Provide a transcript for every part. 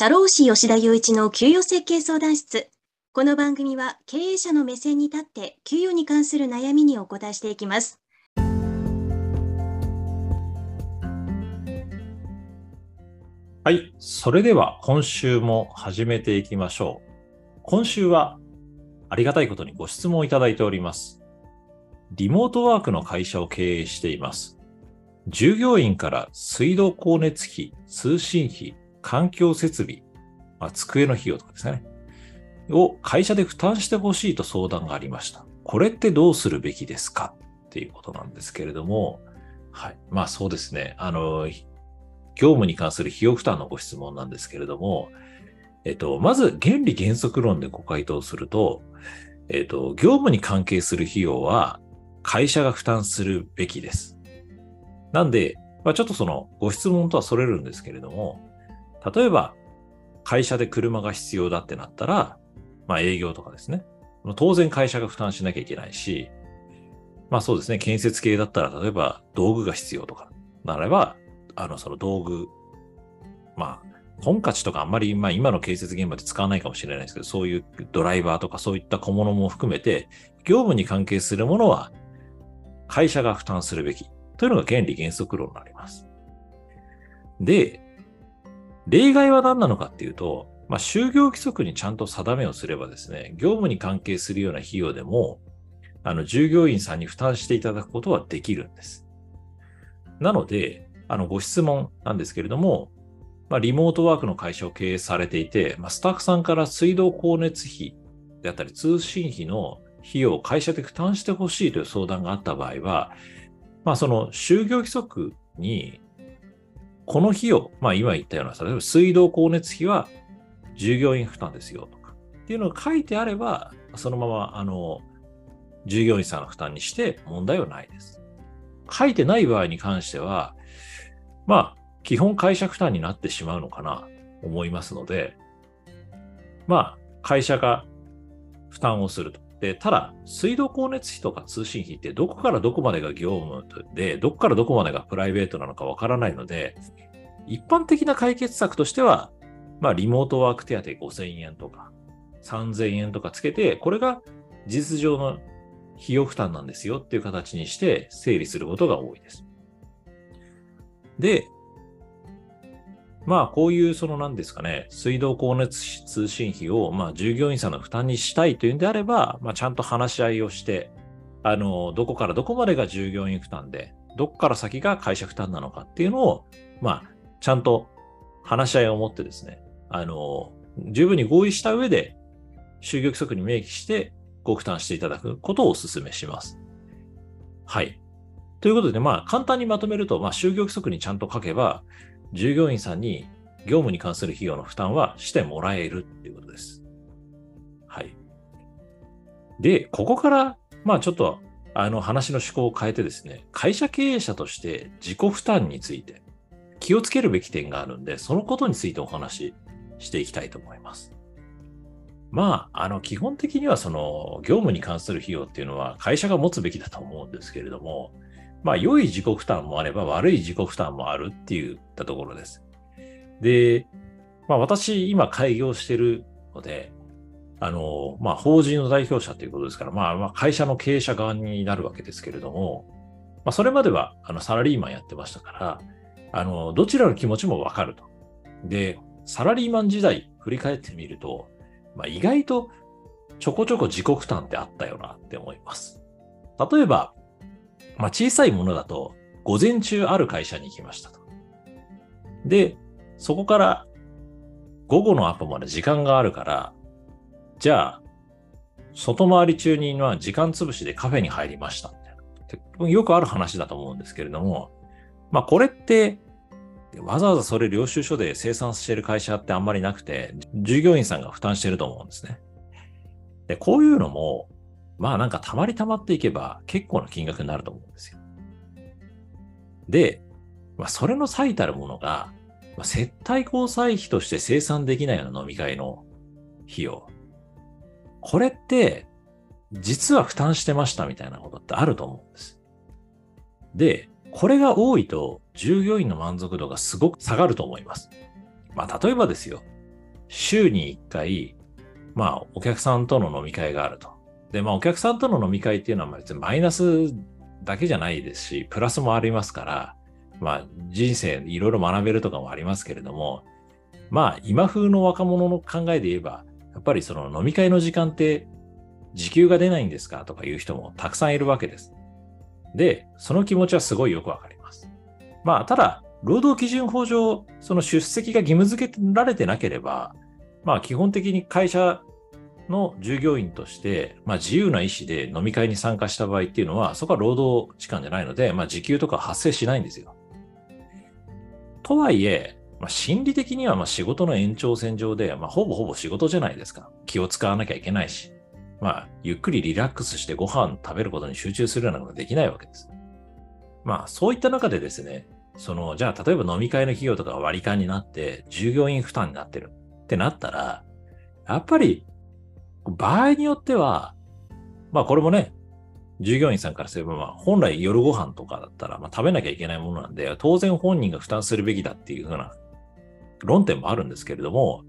社労士吉田雄一の給与設計相談室。この番組は経営者の目線に立って給与に関する悩みにお答えしていきます。はい。それでは今週も始めていきましょう。今週はありがたいことにご質問をいただいております。リモートワークの会社を経営しています。従業員から水道光熱費、通信費、環境設備、まあ、机の費用とかですね、を会社で負担してほしいと相談がありました。これってどうするべきですか？っていうことなんですけれども、はい。まあそうですね。あの、業務に関する費用負担のご質問なんですけれども、えっと、まず原理原則論でご回答すると、えっと、業務に関係する費用は会社が負担するべきです。なんで、まあ、ちょっとそのご質問とはそれるんですけれども、例えば会社で車が必要だってなったら、まあ営業とかですね。当然会社が負担しなきゃいけないし、まあそうですね、建設系だったら例えば道具が必要とかならば、あのその道具、まあトンカチとかあんまり、まあ今の建設現場で使わないかもしれないですけど、そういうドライバーとかそういった小物も含めて、業務に関係するものは会社が負担するべきというのが原理原則論になります。で、例外は何なのかっていうと、まあ、就業規則にちゃんと定めをすればですね、業務に関係するような費用でも、あの、従業員さんに負担していただくことはできるんです。なので、あの、ご質問なんですけれども、まあ、リモートワークの会社を経営されていて、まあ、スタッフさんから水道光熱費であったり通信費の費用を会社で負担してほしいという相談があった場合は、まあ、その就業規則に、この費用、まあ、今言ったような、例えば水道光熱費は従業員負担ですよとか、っていうのが書いてあれば、そのまま、あの、従業員さんの負担にして問題はないです。書いてない場合に関しては、まあ、基本会社負担になってしまうのかなと思いますので、まあ、会社が負担をすると。で、ただ、水道光熱費とか通信費ってどこからどこまでが業務で、どこからどこまでがプライベートなのかわからないので、一般的な解決策としては、まあ、リモートワーク手当5000円とか、3000円とかつけて、これが事実上の費用負担なんですよっていう形にして整理することが多いです。で、まあ、こういう、その何ですかね、水道光熱費、通信費を、まあ、従業員さんの負担にしたいというんであれば、まあ、ちゃんと話し合いをして、あの、どこからどこまでが従業員負担で、どこから先が会社負担なのかっていうのを、まあ、ちゃんと話し合いを持ってですね、あの、十分に合意した上で、就業規則に明記してご負担していただくことをお勧めします。はい。ということで、まあ、簡単にまとめると、まあ、就業規則にちゃんと書けば、従業員さんに業務に関する費用の負担はしてもらえるっていうことです。はい。で、ここから、まあちょっと、あの話の趣向を変えてですね、会社経営者として自己負担について気をつけるべき点があるんで、そのことについてお話ししていきたいと思います。まあ、あの、基本的にはその、業務に関する費用っていうのは会社が持つべきだと思うんですけれども、まあ、良い自己負担もあれば悪い自己負担もあるって言ったところです。で、まあ、私、今開業してるので、あの、まあ、法人の代表者ということですから、まあ、まあ、会社の経営者側になるわけですけれども、まあ、それまでは、あの、サラリーマンやってましたから、あの、どちらの気持ちもわかると。で、サラリーマン時代振り返ってみると、まあ、意外とちょこちょこ自己負担ってあったよなって思います。例えば、まあ、小さいものだと、午前中ある会社に行きましたと。で、そこから午後のアポまで時間があるから、じゃあ、外回り中には時間潰しでカフェに入りましたよくある話だと思うんですけれども、まあこれって、わざわざそれ領収書で生産してる会社ってあんまりなくて、従業員さんが負担してると思うんですね。で、こういうのも、まあなんかたまりたまっていけば結構な金額になると思うんですよ。で、まあ、それの最たるものが、まあ、接待交際費として生産できないような飲み会の費用。これって、実は負担してましたみたいなことってあると思うんです。で、これが多いと従業員の満足度がすごく下がると思います。まあ、例えばですよ。週に1回、まあ、お客さんとの飲み会があると。で、まあ、お客さんとの飲み会っていうのは別にマイナスだけじゃないですし、プラスもありますから、まあ、人生いろいろ学べるとかもありますけれども、まあ、今風の若者の考えで言えば、やっぱりその飲み会の時間って時給が出ないんですか？とかいう人もたくさんいるわけです。で、その気持ちはすごいよくわかります。まあ、ただ、労働基準法上、その出席が義務付けられてなければ、まあ、基本的に会社の従業員として、まあ、自由な意思で飲み会に参加した場合っていうのは、そこは労働時間じゃないので、まあ、時給とか発生しないんですよ。とはいえ、まあ、心理的にはま仕事の延長線上で、まあ、ほぼほぼ仕事じゃないですか。気を使わなきゃいけないし、まあ、ゆっくりリラックスしてご飯食べることに集中するようなことができないわけです。まあ、そういった中でですね、その、じゃあ、例えば飲み会の企業とかが割り勘になって、従業員負担になってるってなったら、やっぱり、場合によっては、まあ、これもね、従業員さんからすれば、まあ、本来夜ご飯とかだったら、まあ、食べなきゃいけないものなんで、当然本人が負担するべきだっていうふうな論点もあるんですけれども、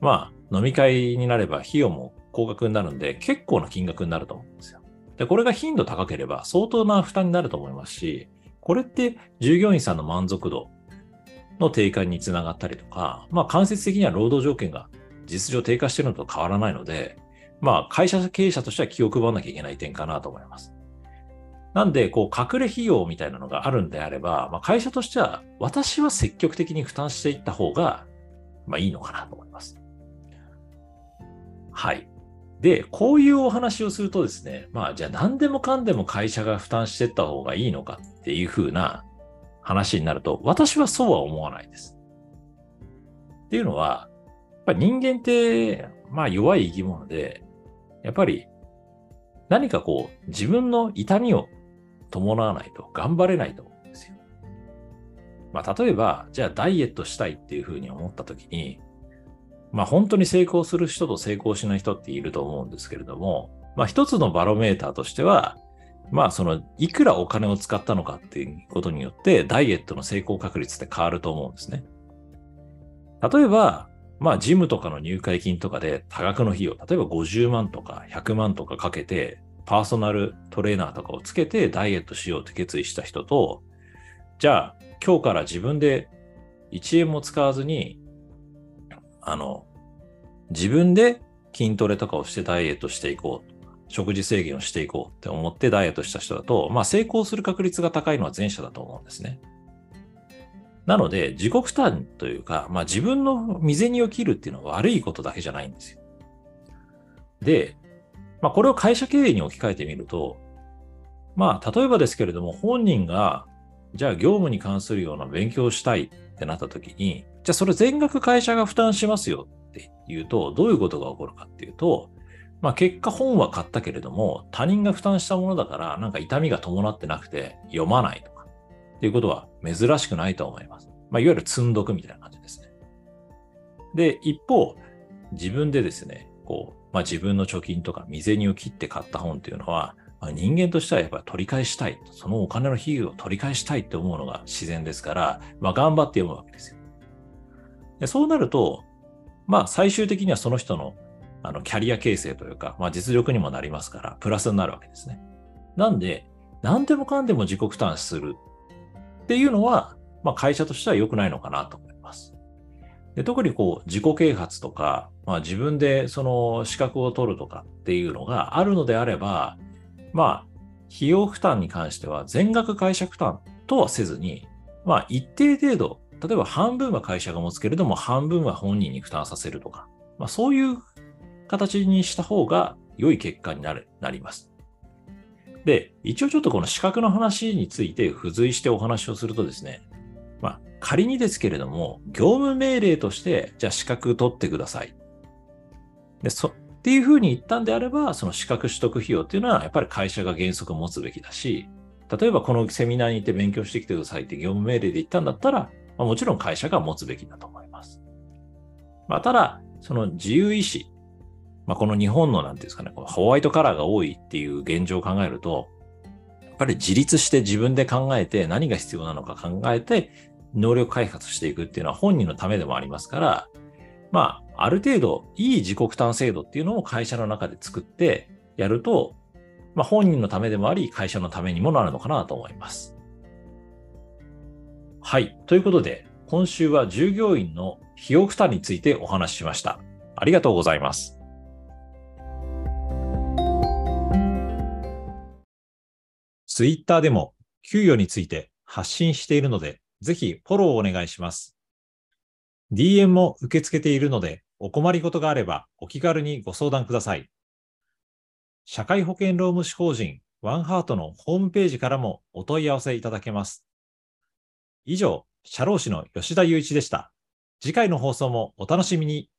まあ、飲み会になれば費用も高額になるんで、結構な金額になると思うんですよ。で、これが頻度高ければ相当な負担になると思いますし、これって従業員さんの満足度の低下につながったりとか、まあ間接的には労働条件が実情低下してるのと変わらないので、まあ会社経営者としては気を配らなきゃいけない点かなと思います。なんで、こう、隠れ費用みたいなのがあるんであれば、まあ、会社としては、私は積極的に負担していった方が、まあ、いいのかなと思います。はい。で、こういうお話をするとですね、まあ、じゃあ何でもかんでも会社が負担していった方がいいのかっていうふうな話になると、私はそうは思わないです。っていうのは、ぱり人間って、まあ弱い生き物で、やっぱり何かこう自分の痛みを伴わないと頑張れないと思うんですよ。まあ例えば、じゃあダイエットしたいっていうふうに思った時に、まあ本当に成功する人と成功しない人っていると思うんですけれども、まあ一つのバロメーターとしては、まあそのいくらお金を使ったのかっていうことによってダイエットの成功確率って変わると思うんですね。例えば、まあジムとかの入会金とかで多額の費用、例えば50万とか100万とかかけてパーソナルトレーナーとかをつけてダイエットしようって決意した人と、じゃあ今日から自分で1円も使わずにあの、自分で筋トレとかをしてダイエットしていこう。食事制限をしていこうって思ってダイエットした人だと、まあ成功する確率が高いのは前者だと思うんですね。なので、自己負担というか、まあ自分の未然を切るっていうのは悪いことだけじゃないんですよ。で、まあこれを会社経営に置き換えてみると、まあ例えばですけれども、本人が、じゃあ業務に関するような勉強をしたいってなった時に、じゃあそれ全額会社が負担しますよっていうと、どういうことが起こるかっていうと、まあ結果本は買ったけれども、他人が負担したものだから、なんか痛みが伴ってなくて読まないとか、っていうことは珍しくないと思います。まあいわゆる積んどくみたいな感じですね。で、一方、自分でですね、こう、まあ自分の貯金とか未銭を切って買った本っていうのは、まあ、人間としてはやっぱり取り返したい。そのお金の費用を取り返したいって思うのが自然ですから、まあ頑張って読むわけですよ。でそうなると、まあ最終的にはその人のあのキャリア形成というか、まあ実力にもなりますから、プラスになるわけですね。なんで、何でもかんでも自己負担するっていうのは、まあ会社としては良くないのかなと思います。で特にこう自己啓発とか、まあ自分でその資格を取るとかっていうのがあるのであれば、まあ費用負担に関しては全額会社負担とはせずに、まあ一定程度例えば半分は会社が持つけれども、半分は本人に負担させるとか、まあ、そういう形にした方が良い結果になる、なります。で、一応ちょっとこの資格の話について付随してお話をするとですね、まあ、仮にですけれども、業務命令として、じゃあ資格取ってください。で、そ、っていうふうに言ったんであれば、その資格取得費用っていうのは、やっぱり会社が原則持つべきだし、例えばこのセミナーに行って勉強してきてくださいって業務命令で言ったんだったら、まあ、もちろん会社が持つべきだと思います。まあ、ただ、その自由意志、まあ、この日本のなんていうんですかね、このホワイトカラーが多いっていう現状を考えると、やっぱり自立して自分で考えて何が必要なのか考えて能力開発していくっていうのは本人のためでもありますから、まあ、ある程度いい自己負担制度っていうのを会社の中で作ってやると、まあ、本人のためでもあり、会社のためにもなるのかなと思います。はい。ということで、今週は従業員の費用負担についてお話ししました。ありがとうございます。ツイッターでも給与について発信しているので、ぜひフォローをお願いします。DM も受け付けているので、お困りごとがあればお気軽にご相談ください。社会保険労務士法人ワンハートのホームページからもお問い合わせいただけます。以上、社労士の吉田祐一でした。次回の放送もお楽しみに。